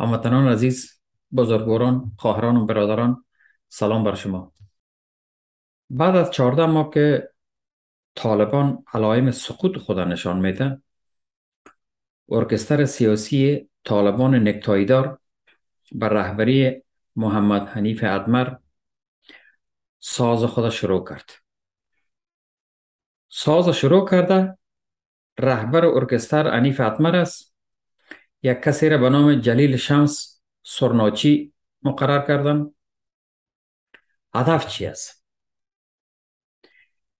هموطنان عزیز بزرگواران خواهران و برادران سلام بر شما. بعد از 14 ماه که طالبان علائم سقوط خود نشان میده ارکستر سیاسی طالبان نکتایدار بر رهبری محمد حنیف ادمر ساز خود شروع کرد. ساز شروع کرده رهبر ارکستر حنیف ادمر است. یک کسی را به نام جلیل شمس سرناچی مقرر کردن. هدف چی است؟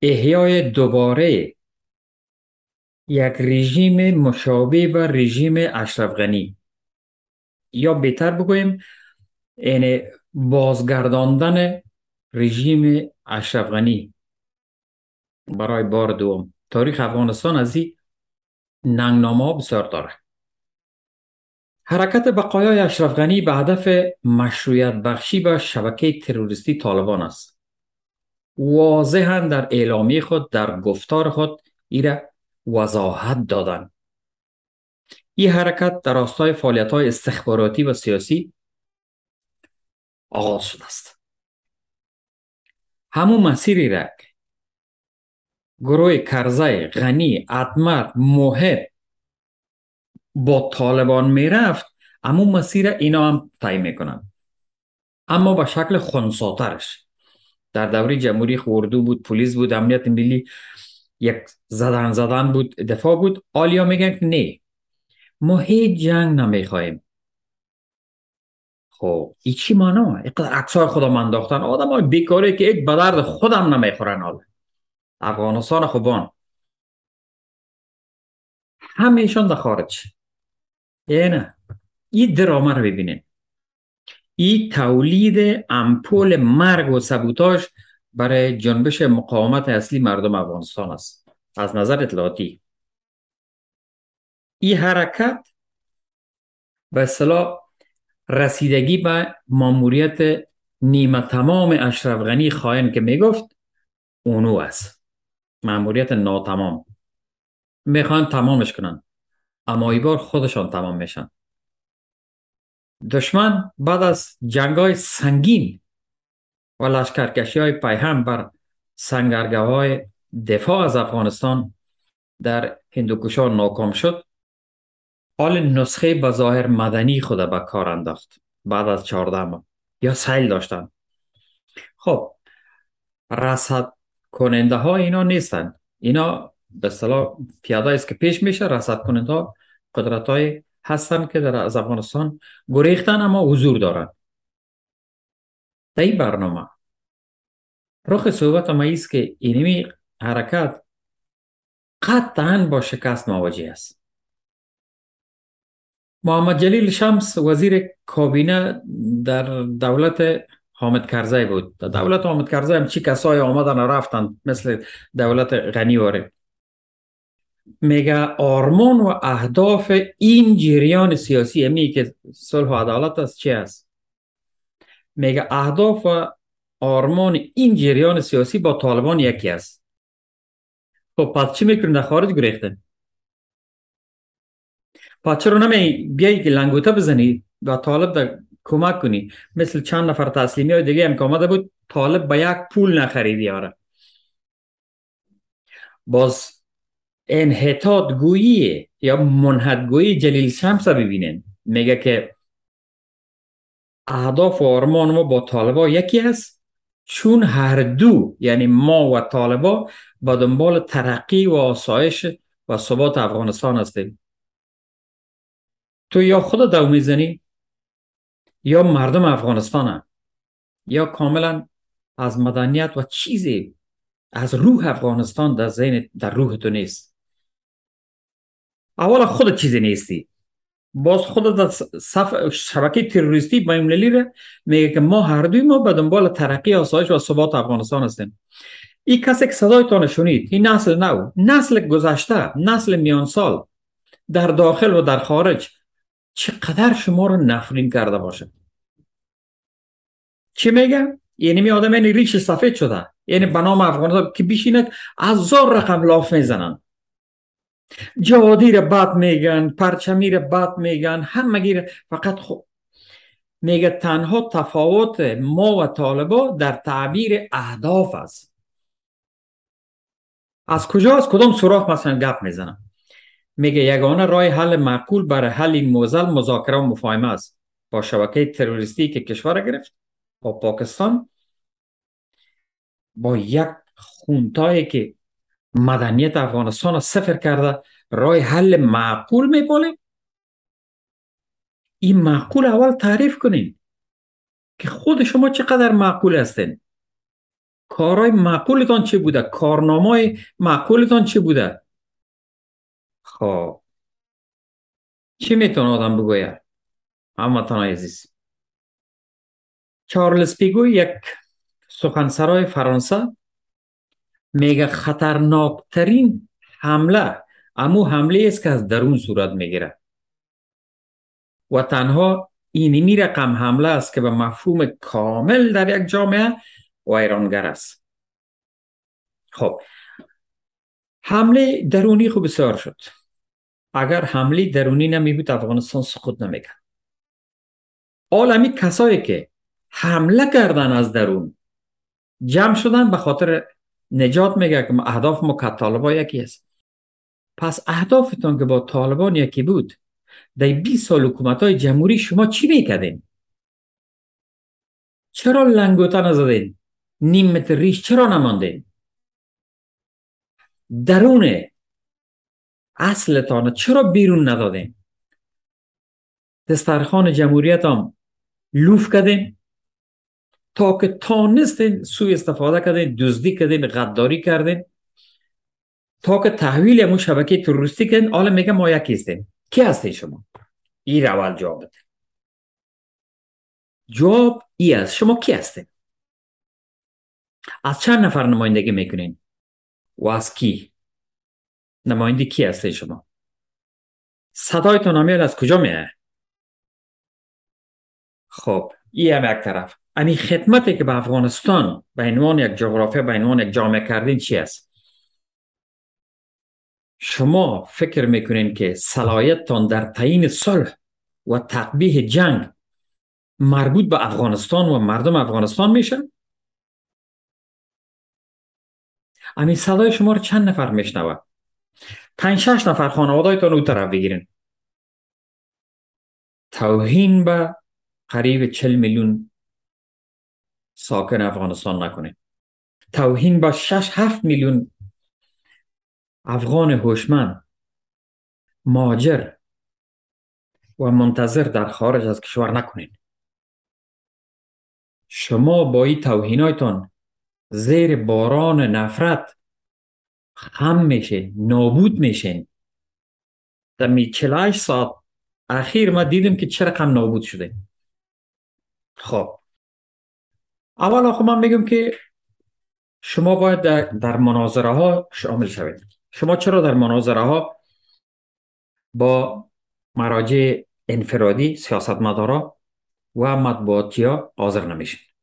احیای دوباره یک رژیم مشابه به رژیم اشرف غنی. یا بهتر بگویم این بازگرداندن رژیم اشرف غنی برای بار دوم. تاریخ افغانستان از این ننگنامه بسیار داره. حرکت بقایای اشرف غنی به هدف مشروعیت بخشی به شبکه تروریستی طالبان است. واضحا در اعلامی خود در گفتار خود ایره وضاحت دادن. این حرکت در راستای فعالیت های استخباراتی و سیاسی آغاز شده است. همون مسیری را گروه کرزای غنی اتمر محب با طالبان می‌رفت اما مسیر اینا هم طی می‌کنن. اما با شکل خونساترش. در دوره جمهوری خوردو بود پلیس بود امنیت ملی یک زدن زدن بود دفاع بود. آلیا میگن که نه. ما هیچ جنگ نمی‌خواهیم. خب ای چی مانا؟ اینقدر عکسای خودم انداختن. آدم های بیکاری که یک بدرد خودم نمی‌خورن حالا. افغانستان خوبان. همیشون در خارج. نه. این درامه رو ببینید این تولید امپول مرگ و سبوتاش برای جنبش مقاومت اصلی مردم افغانستان است. از نظر اطلاعاتی. این حرکت به اصطلاح رسیدگی به ماموریت نیمه تمام اشرف غنی خواهن که می‌گفت اونو است. ماموریت ناتمام. می‌خوان تمامش کنن. اما ای بار خودشان تمام میشن. دشمن بعد از جنگ های سنگین و لشکرکشی های پیهم بر سنگرگه های دفاع از افغانستان در هندوکشان ناکام شد حال نسخه بظاهر مدنی خود به کار انداخت. بعد از چهارده ماه. یا سیل داشتن. خب رسد کننده ها اینا نیستن. اینا به اصطلاح پیاده است که پیش میشه رصد کننده ها قدرت های هستن که در از افغانستان گریختن اما حضور دارن. در این برنامه. رخ صحبت ما است که اینمی حرکت قطعا با شکست مواجه است. محمد جلیل شمس وزیر کابینه در دولت حامد کرزی بود. در دولت حامد کرزی هم چی کسای آمدن و رفتن مثل دولت غنی واره. میگه آرمان و اهداف این جریان سیاسی امی که صلح و عدالت است چی است؟ میگه اهداف و آرمان این جریان سیاسی با طالبان یکی است. خب پس چی می‌کنن در خارج گریختن. پس چرا نمی بیایی که لنگوته بزنی و طالب در کمک کنی مثل چند نفر تسلیمی های دیگه هم که بود طالب به یک پول نخریدی آره باز انحطاط گویی یا منحط گویی جلیل شمس ببینین میگه که اهداف و آرمان ما با طالبا یکی است. چون هر دو یعنی ما و طالبا با دنبال ترقی و آسایش و ثبات افغانستان هستیم. تو یا خود دو می‌زنی یا مردم افغانستان یا کاملا از مدنیت و چیزی از روح افغانستان در ذهن در روح تو نیست. اول خود چیزی نیستی. باز خود در صف شبکه تروریستی بینالمللی را میگه که ما هر دوی ما به دنبال ترقی آسایش و ثبات افغانستان هستیم. این کسی که صدایتان شنید این نسل نو نسل گذشته نسل میان سال در داخل و در خارج چقدر شما رو نفرین کرده باشه؟ چی میگه؟ یعنی می آدم یعنی ریش سفید شده. یعنی به نام افغانستان که بیشینه هزار رقم لاف می‌زنن. جوادی را بد میگن پرچمی را بد میگن گیر. فقط خوب میگه تنها تفاوت ما و طالبا در تعبیر اهداف است. از کجا؟ از کدام سوراخ مثلا گپ می‌زنم میگه یگانه راه حل معقول برای حل این موزل مذاکره و مفاهمه است. با شبکه تروریستی که کشور گرفت با پاکستان با یک خونتایی که مدنیت افغانستان را صفر کرده راه حل معقول میپالیم. این معقول اول تعریف کنین که خود شما چقدر معقول هستین. کارهای معقولتان چی بوده؟ کارنامه معقولتان چی بوده؟ خب. چی می‌تونه آدم بگوید؟ هموطن عزیز. چارلز پیگو یک سخنسرای فرانسه. میگه خطرناکترین حمله امو حمله است که از درون صورت می‌گیره. و تنها اینی رقم حمله است که به مفهوم کامل در یک جامعه ویرانگر است. خب حمله درونی خوب بسیار شد اگر حمله درونی نمی بود افغانستان سقوط نمی‌کرد عالمی کسایی که حمله کردن از درون جمع شدن به خاطر نجات میگه که اهداف ما که طالبان یکی است پس اهدافتان که با طالبان یکی بود در 20 سال حکومت های جمهوری شما چی می‌کردین؟ چرا لنگوتا نزدین؟ نیم متر ریش چرا نماندین؟ درون اصلتان چرا بیرون ندادین؟ دسترخان جمهوریت هم لوف کردین تا که تانستین سوی استفاده کردین دزدی کردین غداری کردین تا که تحویل امون شبکه تروریستی کردین حالا میگه ما یکی کی هستین شما؟ این اول جواب بده. جواب ای است. شما کی هستین؟ از چند نفر نمایندگی می‌کنین؟ و از کی؟ نماینده کی هستین شما؟ صدایتون امیل از کجا میه خب ای هم یک طرف. امی خدمتی که به افغانستان به عنوان یک جغرافیا به عنوان یک جامعه کردین چی است شما فکر می‌کنین که صلاحیتتان در تعیین صلح و تقبیه جنگ مربوط به افغانستان و مردم افغانستان میشه؟ امی صدای شما رو چند نفر میشنوه پنج شش نفر خانوادایتان او طرف بگیرین توهین به قریب چل میلیون ساکن افغانستان نکنید توهین با 6 7 میلیون افغان هوشمند ماجر و منتظر در خارج از کشور نکنید شما با این توهینایتان زیر باران نفرت خم میشین نابود میشین. در می 48 ساعت اخیر ما دیدیم که چرا کم نابود شده. خب. اول آخه من میگم که شما باید در, در مناظره ها شامل شوید. شما چرا در مناظره ها با مراجع انفرادی سیاستمدارا و مطبوعاتی ها حاضر نمیشین؟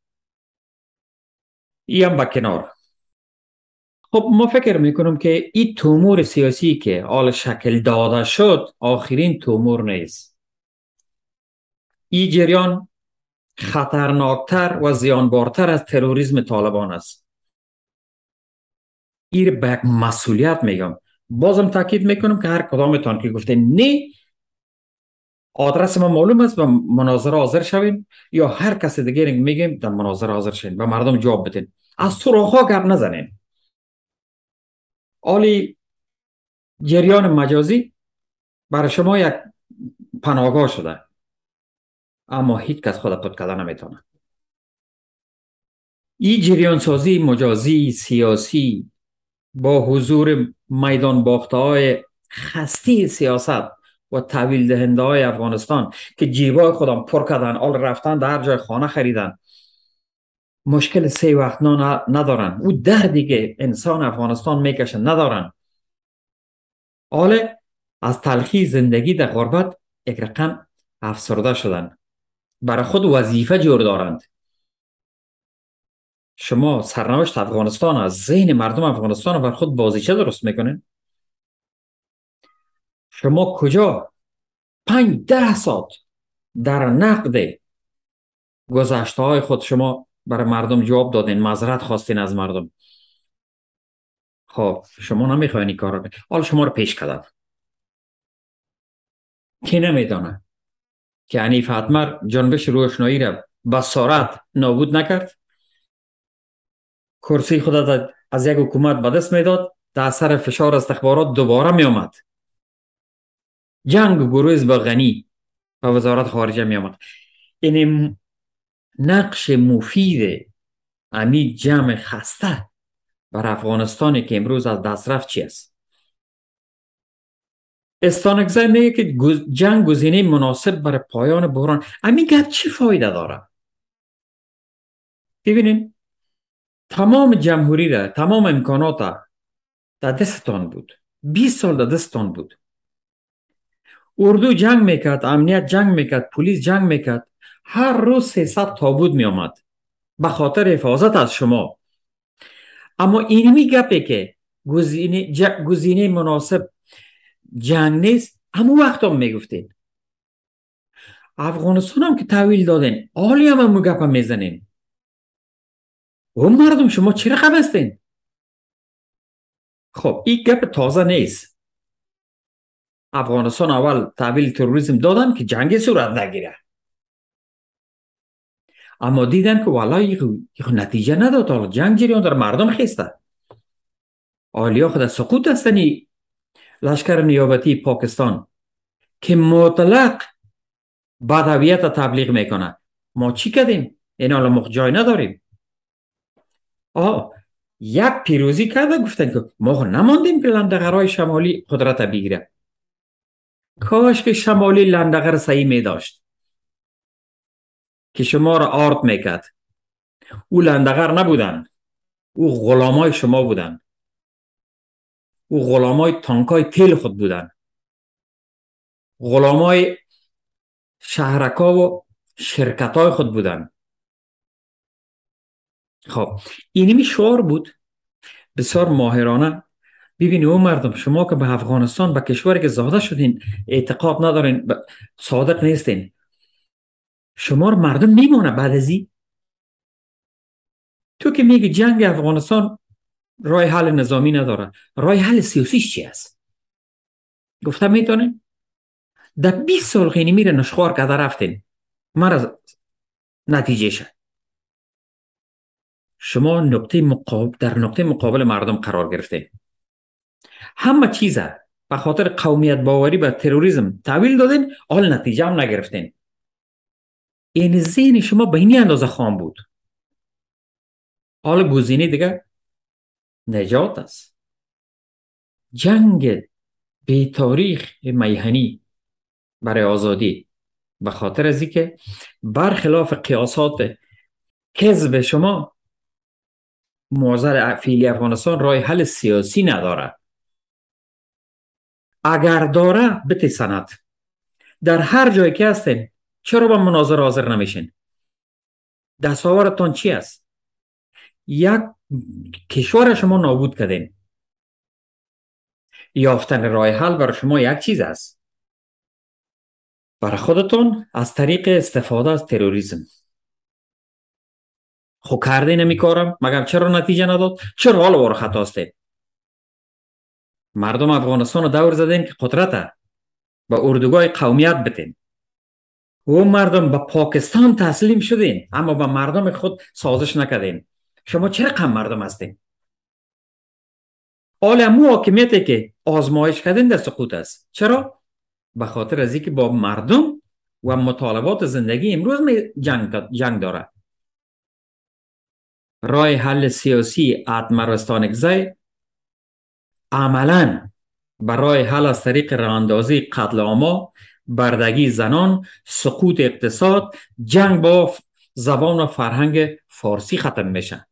هم با کنار خب ما فکر می‌کنم که این تومور سیاسی که آل شکل داده شد آخرین تومور نیست. این جریان خطرناکتر و زیانبارتر از تروریسم طالبان است. ایر به یک مسئولیت میگم. بازم تاکید می‌کنم که هر کدامتان که گفته نه آدرس ما معلوم است و مناظره حاضر شوین یا هر کس دیگه میگیم در مناظره حاضر شوین. و مردم جواب بدین. از سراخ ها گپ نزنین آلی جریان مجازی برای شما یک پناهگاه شده. اما هیچ کس خود پد کردن نمی‌تونه. این جریان سازی مجازی سیاسی با حضور میدان باخته های خستی سیاست و تحویل دهنده های افغانستان که جیبای خودم پر کردن آل رفتن در هر جای خانه خریدن. مشکل سه وقت ندارن. او دردی که انسان افغانستان می‌کشن ندارن. آله از تلخی زندگی در غربت یک رقم افسرده شدن. برای خود وظیفه جور دارند. شما سرنوشت افغانستان از ذهن مردم افغانستان بر خود بازیچه درست می‌کنین؟ شما کجا پنج ده ساعت در نقد گذشته های خود شما برای مردم جواب دادین. مذرت خواستین از مردم. خب شما نمی‌خواین این کار رو حالا شما رو پیش کردن کی نمیدانه؟ که عنیف حتمر جنبش روشنایی را بسارت نابود نکرد. کرسی خود از یک حکومت به دست می‌داد. در اثر فشار استخبارات دوباره می آمد جنگ گروز با غنی و وزارت خارجه می آمد این نقش مفید امی جمع خسته بر افغانستانی که امروز از دست رفت چی است؟ استانکزه میگه که جنگ گزینه مناسب برای پایان بحران. امی گپ چی فایده داره؟ ببینین تمام جمهوری را تمام امکانات در دستان بود. 20 سال در دستان بود. اردو جنگ می‌کرد امنیت جنگ می‌کرد پلیس جنگ می‌کرد. هر روز 300 تابود می آمد به خاطر حفاظت از شما. اما اینمی گپه که گزینه, مناسب جنگ نیست همون وقت هم می‌گفتین. افغانستان هم که تحویل دادین حالی هم همون گپ می‌زنین. و مردم شما چی رقم هستین؟ خب این گپ تازه نیست. افغانستان اول تحویل تروریسم دادن که جنگی صورت نگیره. اما دیدن که والا یک نتیجه نداد. حالا جنگ جریان در مردم خیسته آلیا خود سقوط هستنی لشکر نیابتی پاکستان که مطلق بدویت تبلیغ می‌کنه. ما چی کردیم؟ این حالا جای نداریم. آه یک پیروزی کرده گفتن که ما نماندیم که لندغرهای شمالی قدرت بگیره. کاش که شمالی لندغر سعی می داشت که شما را آرد می‌کرد. او لندغر نبودن او غلامای شما بودن او غلامای تانکای تیل خود بودن غلامای شهرکا و شرکت های خود بودن خب اینمی شعار بود. بسیار ماهرانه. ببینید او مردم شما که به افغانستان به کشوری که زاده شدین اعتقاد ندارین صادق نیستین. شما رو مردم میمونه بعد از تو که میگی جنگ افغانستان رای حل نظامی نداره. رای حل سیاسیش چی است؟ گفته می‌تونه در 20 سال خیلی میره نشخوار کده رفتین. مرا نتیجه شد شما نقطه مقابل در نقطه مقابل مردم قرار گرفتین. همه چیزه به خاطر قومیت باوری به تروریسم تحویل دادین حال نتیجه هم نگرفتین. این ذهن شما به این اندازه خام بود. حال گزینه دیگه نجات است. جنگ بی تاریخ میهنی برای آزادی به خاطر از که برخلاف قیاسات کذب شما موزر فیلی افغانستان رای حل سیاسی نداره. اگر داره بتی سند در هر جایی که هستین چرا با مناظر حاضر نمیشین؟ دستاورتان چی است؟ یک کشور شما نابود کردین. یافتن راه حل برای شما یک چیز است. برای خودتون از طریق استفاده از تروریسم. خو کرده نمی کارم مگر چرا نتیجه نداد؟ چرا حال وارو خطا هستید مردم افغانستان رو دور زدین که قدرت به اردوگاه قومیت بتین. و مردم به پاکستان تسلیم شدین اما به مردم خود سازش نکردین. شما چه رقم مردم هستین؟ حال امو حاکمیتی که آزمایش کردین در سقوط است. چرا؟ به خاطر از اینکه با مردم و مطالبات زندگی امروز جنگ, جنگ داره. رای حل سیاسی اتمرستان اگزای عملا برای حل از طریق راندازی قتل آما بردگی زنان سقوط اقتصاد جنگ با زبان و فرهنگ فارسی ختم میشه.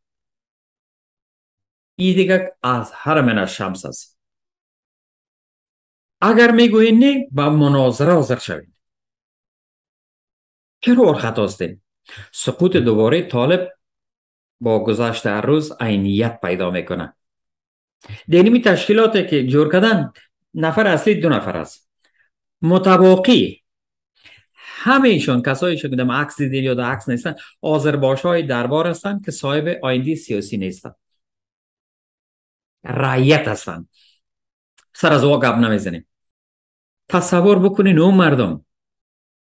این دیگه از هر شمس است. اگر می‌گوین نه با مناظره حاضر شوید چرا خطا هستیم سقوط دوباره طالب با گذشت هر روز عینیت پیدا می‌کنه. دینی تشکیلات که جور کردن نفر اصلی دو نفر است. متواقی همه کسایی که دم عکس دیدین یا در عکس نیستن آذرباش های دربار هستن که صاحب آیندی سیاسی نیستن. رعیت هستن. سر از گپ نمی‌زنیم. تصور بکنین اون مردم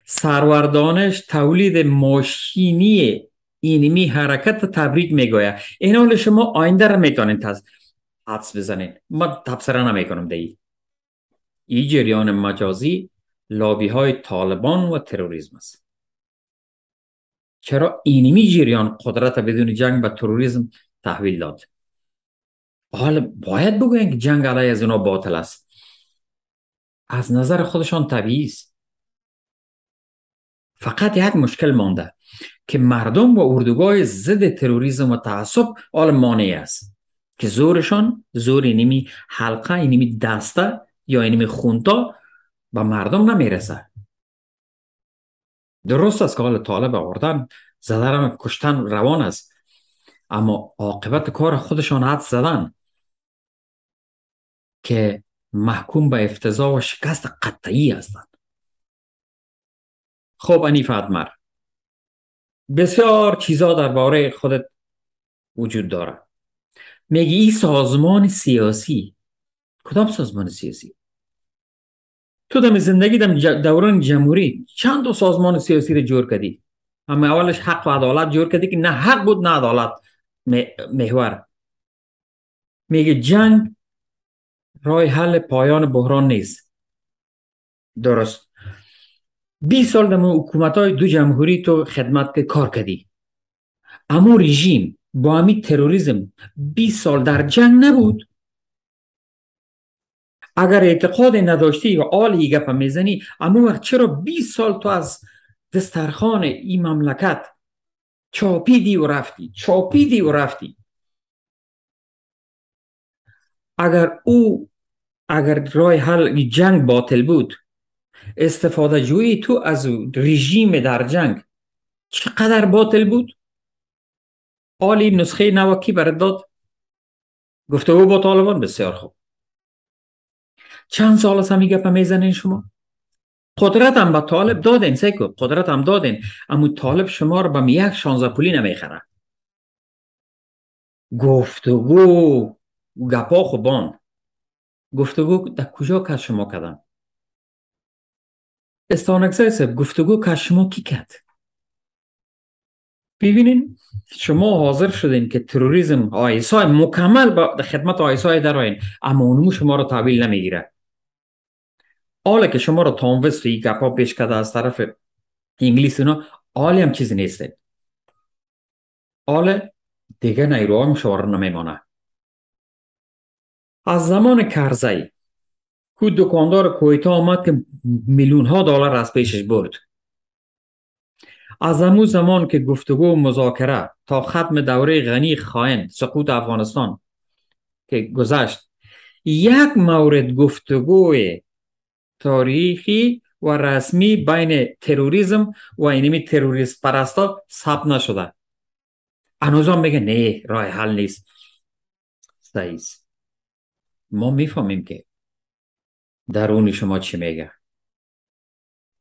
سروردانش تولید ماشینی اینمی حرکت تبریک می‌گوید. این حال شما آینده را می‌تونین حدس بزنین. ما تبصره نمی‌کنم دی این جریان مجازی لابی های طالبان و تروریسم است. چرا اینمی جریان قدرت بدون جنگ به تروریسم تحویل داد؟ حال باید بگوین که جنگ علیه از اونا باطل است. از نظر خودشان طبیعی است. فقط یک مشکل مانده که مردم و اردوگاه ضد تروریسم و تعصب حال مانع است که زورشان زور اینمی حلقه اینمی دسته یا اینمی خونتا به مردم نمی‌رسه. درست است که حال طالب آوردن زدرم کشتن روان است. اما عاقبت کار خودشان حد زدن که محکوم به افتضاح و شکست قطعی هستند. خب انیف ادمر بسیار چیزا درباره خودت وجود داره. میگی این سازمان سیاسی. کدام سازمان سیاسی؟ تو دم زندگی دم دوران جمهوری. چند دو سازمان سیاسی رو جور کردی؟ اما اولش حق و عدالت جور کردی که نه حق بود نه عدالت. محور. میگه جنگ رای حل پایان بحران نیست. درست. 20 سال در حکومت های دو جمهوری تو خدمت کار کردی. اما رژیم با همی تروریزم 20 سال در جنگ نبود. اگر اعتقاد نداشتی و آل گپ می‌زنی اما وقت چرا 20 سال تو از دسترخان این مملکت چاپیدی و رفتی؟ چاپیدی و رفتی. اگر او اگر رای حل جنگ باطل بود استفاده جویی تو از رژیم در جنگ چقدر باطل بود؟ آلی نسخه نواکی برد داد. گفته با طالبان بسیار خوب. چند سال است همی گپ می‌زنین شما؟ قدرت هم به طالب دادین سیکو قدرت هم دادین. اما طالب شما رو به یک شانزه پولی نمی‌خره. گفتگو گپا خوبان گفتگو در کجا که شما کردن استانکسای سب گفتگو که شما کی کرد ببینین شما حاضر شدین که تروریسم آیسای مکمل با خدمت آیسای در آین اما اونمو شما رو تحویل نمی‌گیره. حالا که شما رو تاموست و گپا پیش کرده از طرف انگلیس اینا حالی هم چیزی نیسته حالا دیگه نیروها هم شما رو نمیمانه از زمان کرزی که دکاندار کویتا آمد که میلیون ها دلار از پیشش برد از امو زمان که گفتگو و مذاکره تا ختم دوره غنی خائن سقوط افغانستان که گذشت یک مورد گفتگوی تاریخی و رسمی بین تروریسم و اینمی تروریست پرستا ثبت نشده. هنوز میگه نه راه حل نیست. سعیز ما می‌فهمیم که درون شما چی میگه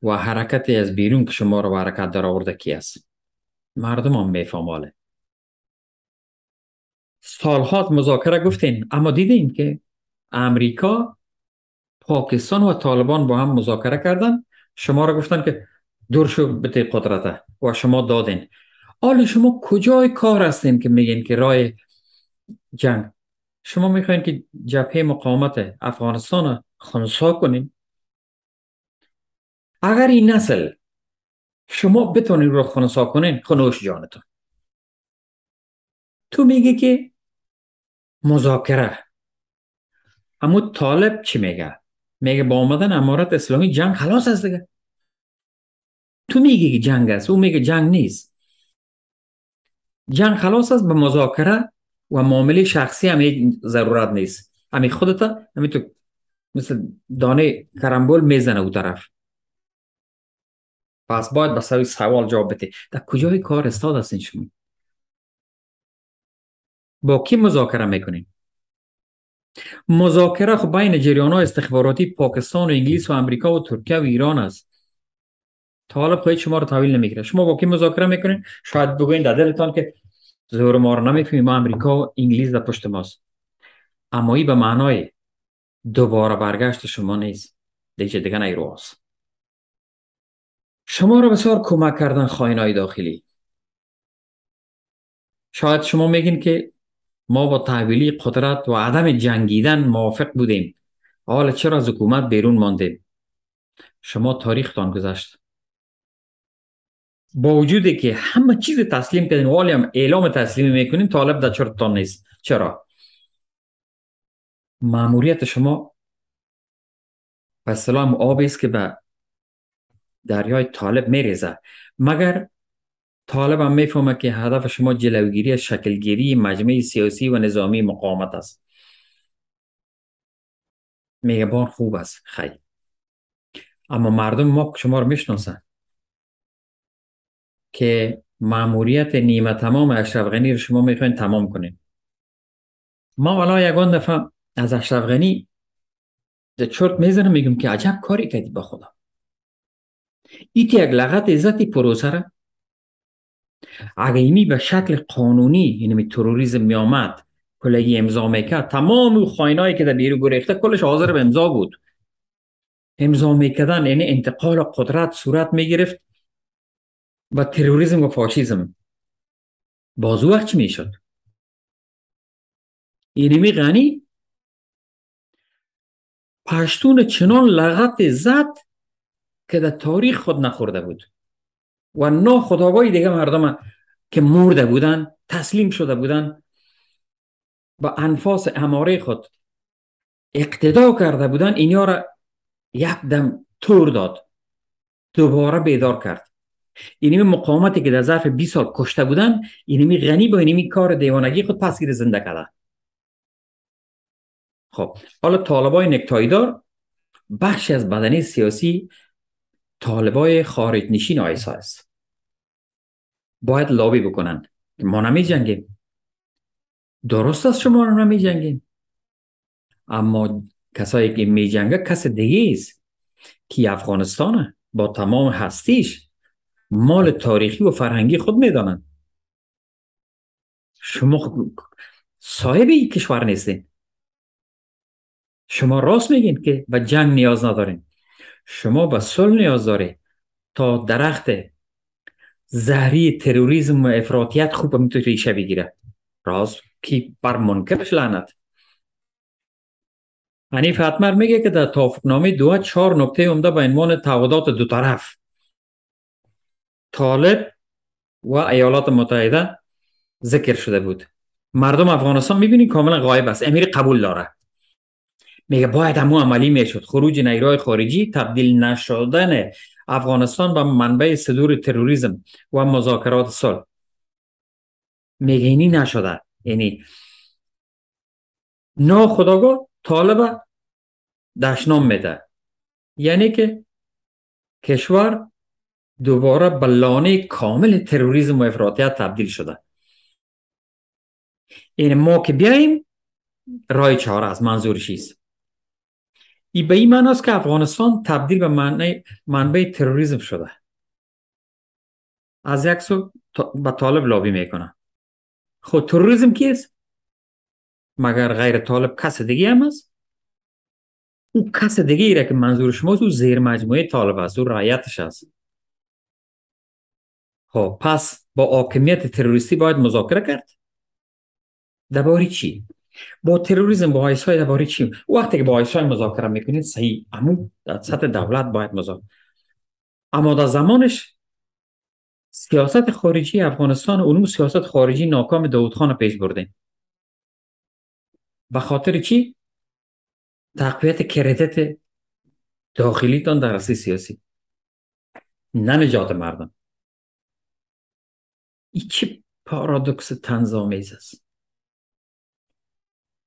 و حرکت از بیرون که شما رو حرکت در آورده کی است؟ مردم هم میفهماله سالهات مذاکره گفتین اما دیدین که امریکا پاکستان و طالبان با هم مذاکره کردن. شما را گفتن که دور شو به قدرته و شما دادین. حالا شما کجای کار هستین که میگین که رای جنگ؟ شما می‌خواین که جبهه مقاومت افغانستان خونسا کنین؟ اگر این نسل شما بتونین رو خونسا کنین خنوش جانتون. تو میگی که مذاکره. اما طالب چی میگه؟ میگه با آمدن امارت اسلامی جنگ خلاص است دیگه. تو میگی که جنگ است او میگه جنگ نیست. جنگ خلاص است به مذاکره و معامله شخصی هم ضرورت نیست. همین خودتا همین تو مثل دانه کرمبول می‌زنه او طرف. پس باید به سوال جواب بده در کجای کار استاد هستین شما؟ با کی مذاکره می‌کنین؟ مذاکره خب بین جریان های استخباراتی پاکستان و انگلیس و امریکا و ترکیه و ایران است. طالب خواهید شما رو تحویل نمی‌گیره. شما با کی مذاکره می‌کنین؟ شاید بگوین در دلتان که زور ما رو نمی‌فهمیم ما امریکا و انگلیس در پشت ماست. اما ای به معنای دوباره برگشت شما نیست دیگه دیگه نیرو شما را بسیار کمک کردن های داخلی. شاید شما میگین که ما با تحویلی قدرت و عدم جنگیدن موافق بودیم. حالا چرا از حکومت بیرون ماندیم شما تاریختان گذشت. با وجودی که همه چیز تسلیم کردین و هم اعلام تسلیم می‌کنین طالب در چرتان نیست. چرا؟ معمولیت شما به سلام آبی است که به دریای طالب میریزه. مگر طالب هم می‌فهمه که هدف شما جلوگیری از شکلگیری مجمع سیاسی و نظامی مقاومت است. میگه بار خوب است. خیلی اما مردم ما شما رو می‌شناسن. که معمولیت نیمه تمام اشرف غنی رو شما می‌خواین تمام کنین. ما والا یگان دفعه از اشرف غنی چرت می‌زنم میگم که عجب کاری کردی با خدا. ای که یک لغت عزتی اگه به شکل قانونی یعنی تروریزم میامد کلگی امضا می‌کرد تمام خاینایی که در بیرو گریخته کلش حاضر به امضا بود. امضا می‌کردن یعنی انتقال قدرت صورت می‌گرفت و تروریزم و فاشیزم. بازو وقت چی می‌شد؟ اینمی غنی؟ پشتون چنان لغت زد که در تاریخ خود نخورده بود. و نا خداگاهی دیگه مردم که مرده بودن تسلیم شده بودن با انفاس اماره خود اقتدا کرده بودن اینیا را یک دم تور داد دوباره بیدار کرد. اینمی مقاومتی که در ظرف 20 سال کشته بودن اینمی غنی با اینمی کار دیوانگی خود پس گیر زنده کرده. خب حالا طالبای نکتایدار بخشی از بدنی سیاسی طالبای خارج نشین آیسا است. باید لابی بکنن. ما نمی جنگیم درست است شما نمی جنگیم اما کسایی که می جنگه کس دیگه است که افغانستانه. با تمام هستیش مال تاریخی و فرهنگی خود می‌دانن. شما صاحب این کشور نیستین. شما راست میگین که به جنگ نیاز ندارین. شما به صلح نیاز داری تا درخت زهری تروریسم و افراطیت خوب می‌تونه ریشه بگیره. راست کی بر منکرش لعنت. حنیف حتمر میگه که در توافقنامه دو چهار نکته عمده به عنوان تعهدات دو طرف. طالب و ایالات متحده ذکر شده بود. مردم افغانستان می‌بینی کاملا غایب است. امیر قبول داره. میگه باید همو عملی می‌شد. خروج نیروهای خارجی تبدیل نشدن افغانستان به منبع صدور تروریسم و مذاکرات صلح میگه اینی نشده. یعنی ناخداگاه طالب دشنام میده. یعنی که کشور دوباره به لانه کامل تروریسم و افراطیت تبدیل شده. این یعنی ما که بیاییم رای چهار از منظورش است ای به این معنی است که افغانستان تبدیل به منبع تروریسم شده. از یک سو به طالب لابی می‌کنه خود تروریسم کیست مگر غیر طالب کس دیگه هم است؟ او کس دیگه ایره که منظور شما تو زیر مجموعه طالب است او رایتش است. خب پس با حاکمیت تروریستی باید مذاکره کرد؟ درباره چی؟ با تروریسم با آیس های درباره چی وقتی که با آیس های مذاکره می‌کنید صحیح. اما در سطح دولت باید مذاکره. اما در زمانش سیاست خارجی افغانستان اونو سیاست خارجی ناکام داود خان پیش برده به خاطر چی؟ تقویت کردیت داخلیتان در رسی سیاسی. نه نجات مردم. این چه پارادوکس تنظامیز است.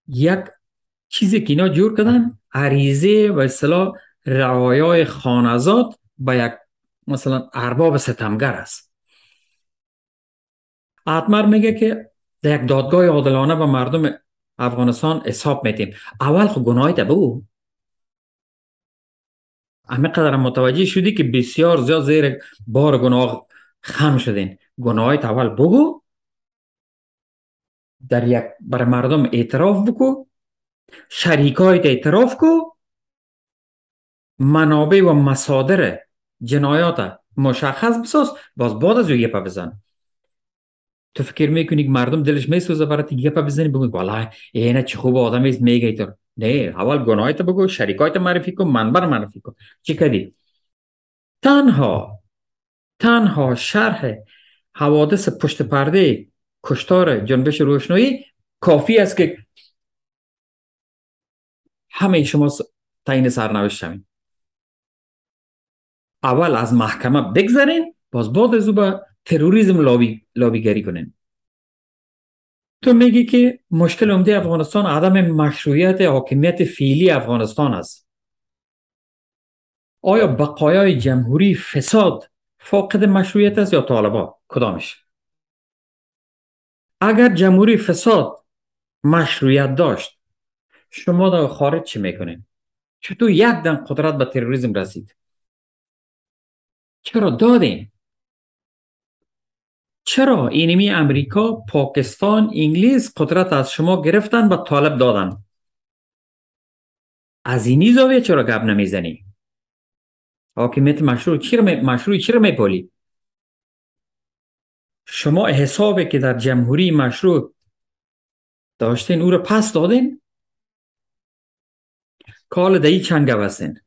یک چیزی که اینا جور کردن عریضه و اصطلاح روایای خانزاد با یک مثلا ارباب ستمگر است. اتمر میگه که در یک دادگاه عادلانه به مردم افغانستان حساب میتیم اول خو گناهی بگو. همه قدر متوجه شدی که بسیار زیاد زیر بار گناه خم شدین. گناهایت اول بگو. در یک بر مردم اعتراف بکو شریکایت اعتراف کو منابع و مصادر جنایات مشخص بساز باز بعد از یه بزن. تو فکر می‌کنی مردم دلش میسوزه برای یه پا بزنی؟ بگو والا اینه چه خوب آدم است میگه تو. نه اول گناهیت بگو شریکایت معرفی کن منبر معرفی کن. چی کردی؟ تنها تنها شرح حوادث پشت پرده کشتار جنبش روشنایی کافی است که همه شما تعیین سرنوشت شوین. اول از محکمه بگذرین باز بعد از او به تروریزم لابی لابیگری کنین. تو میگی که مشکل عمده افغانستان عدم مشروعیت حاکمیت فعلی افغانستان است. آیا بقایای جمهوری فساد فاقد مشروعیت است یا طالبا کدامش؟ اگر جمهوری فساد مشروعیت داشت شما در خارج چی می‌کنین؟ چطور یک دن قدرت به تروریسم رسید؟ چرا دادین؟ چرا اینمی امریکا پاکستان انگلیس قدرت از شما گرفتن به طالب دادن؟ از اینی زاویه چرا گپ نمی‌زنی؟ حاکمیت مشروع چرا مشروع چرا میپالی شما حسابی که در جمهوری مشروع داشتین او رو پس دادین؟ کال دهی چند گپ هستین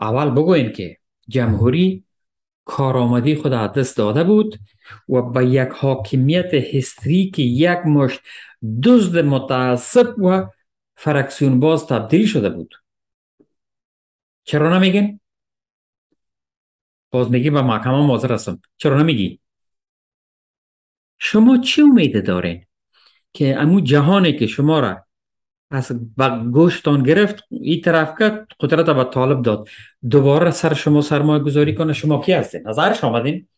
اول بگوین که جمهوری کارآمدی خود دست داده بود و به یک حاکمیت هستریک یک مشت دزد متعصب و فرکسیون باز تبدیل شده بود. چرا نمیگین؟ باز میگی به محکمه مازر هستم. چرا نمیگی؟ شما چی امیده دارین؟ که امو جهانی که شما را از گوشتان گرفت این طرف کرد قدرت به طالب داد دوباره سر شما سرمایه گذاری کنه؟ شما کی هستین؟ نظرش آمدین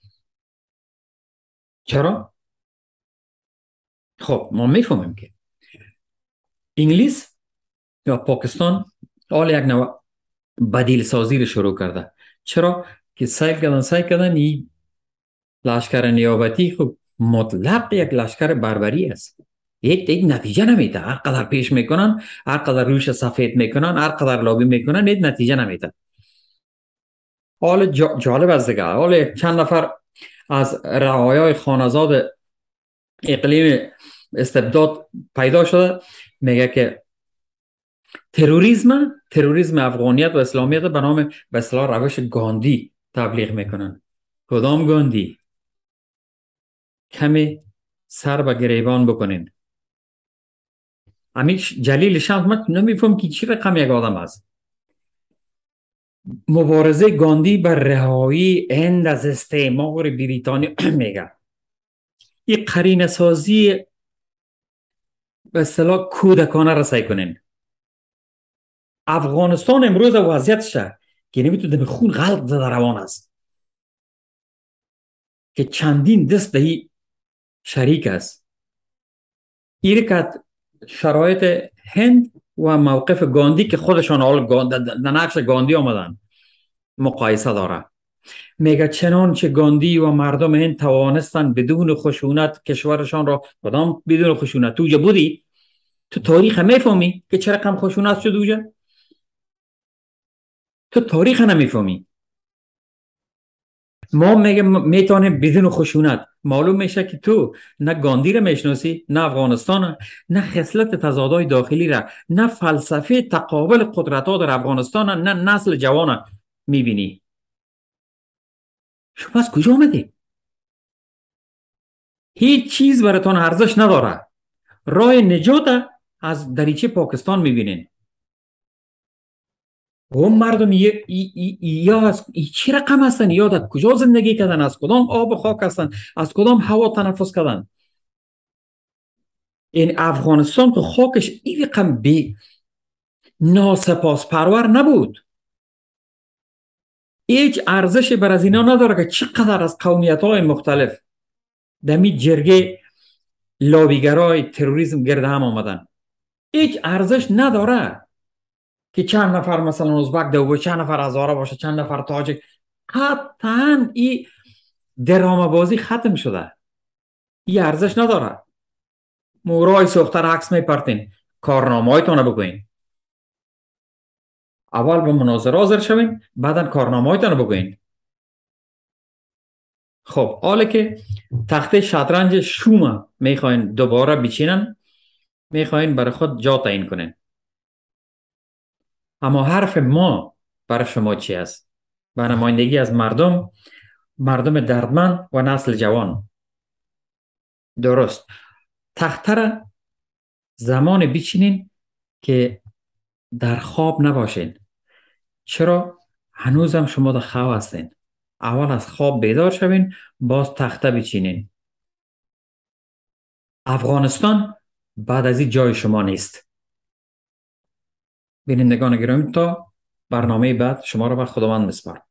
چرا؟ خب ما می‌فهمیم که انگلیس یا پاکستان آل یک نوع بدیل سازی رو شروع کرده. چرا؟ که سعی کردن سعی کردن این لشکر نیابتی خب مطلق یک لشکر بربری است. یک یک نتیجه نمیده. هر قدر پیش می‌کنن هر قدر روش سفید می‌کنن هر قدر لابی می‌کنن یک نتیجه نمیده. حال جالب از دیگه. حال چند نفر از رعایای خانزاد اقلیم استبداد پیدا شده. میگه که تروریسم تروریسم افغانیت و اسلامیت به نام به روش گاندی تبلیغ می‌کنن. کدام گاندی؟ کمی سر به گریبان بکنین. همین جلیل شمس من نمیفهم که چی رقم یک آدم است. مبارزه گاندی بر رهایی هند از استعمار بریتانیا میگه. این قرین سازی به اصطلاح کودکانه را سعی کنین. افغانستان امروز وضعیتش که نمی‌تونه خون غلط زده روان است. که چندین دست به شریک است. ایرکت شرایط هند و موقف گاندی که خودشان حال در نقش گاندی آمدن مقایسه داره میگه چنانچه گاندی و مردم هند توانستن بدون خشونت کشورشان را کدام بدون خشونت؟ تو بودی؟ تو تاریخ می‌فهمی که چرا کم خشونت شد اوجه تو تاریخ نمی‌فهمی. ما میگه می‌تونیم بدون خشونت. معلوم میشه که تو نه گاندی را می‌شناسی نه افغانستان نه خصلت تضادهای داخلی را نه فلسفه تقابل قدرت ها در افغانستان نه نسل جوان می‌بینی. شما از کجا آمدی؟ هیچ چیز براتون ارزش نداره. راه نجات از دریچه پاکستان می‌بینین. و مردم یا از چی رقم هستن یا در کجا زندگی کردن از کدام آب و خاک هستن از کدام هوا تنفس کردن این افغانستان تو خاکش این رقم بی ناسپاس پرور نبود هیچ ارزش بر از اینا نداره که چقدر از قومیت های مختلف دمی جرگه لابیگرای تروریسم گرد هم آمدن هیچ ارزش نداره که چند نفر مثلا ازبک دو چند نفر هزاره باشه چند نفر تاجک قطعا این درامه بازی ختم شده. این ارزش نداره. مورای سوختر عکس میپرتین. کارنامه هایتون بگوین. اول به مناظر حاضر شوین بعدا کارنامه هایتون بگوین. خب حالا که تخته شطرنج شوم می‌خواین دوباره بچینن می‌خواین برای خود جا تعیین کنین. اما حرف ما برای شما چی است؟ به نمایندگی از مردم مردم دردمند و نسل جوان. درست. تختر زمان بیچینین که در خواب نباشین. چرا؟ هنوزم شما در خواب هستین. اول از خواب بیدار شوین باز تخته بچینین افغانستان بعد از این جای شما نیست. بینندگان گرامی تا برنامه بعد شما را به خداوند میسپارم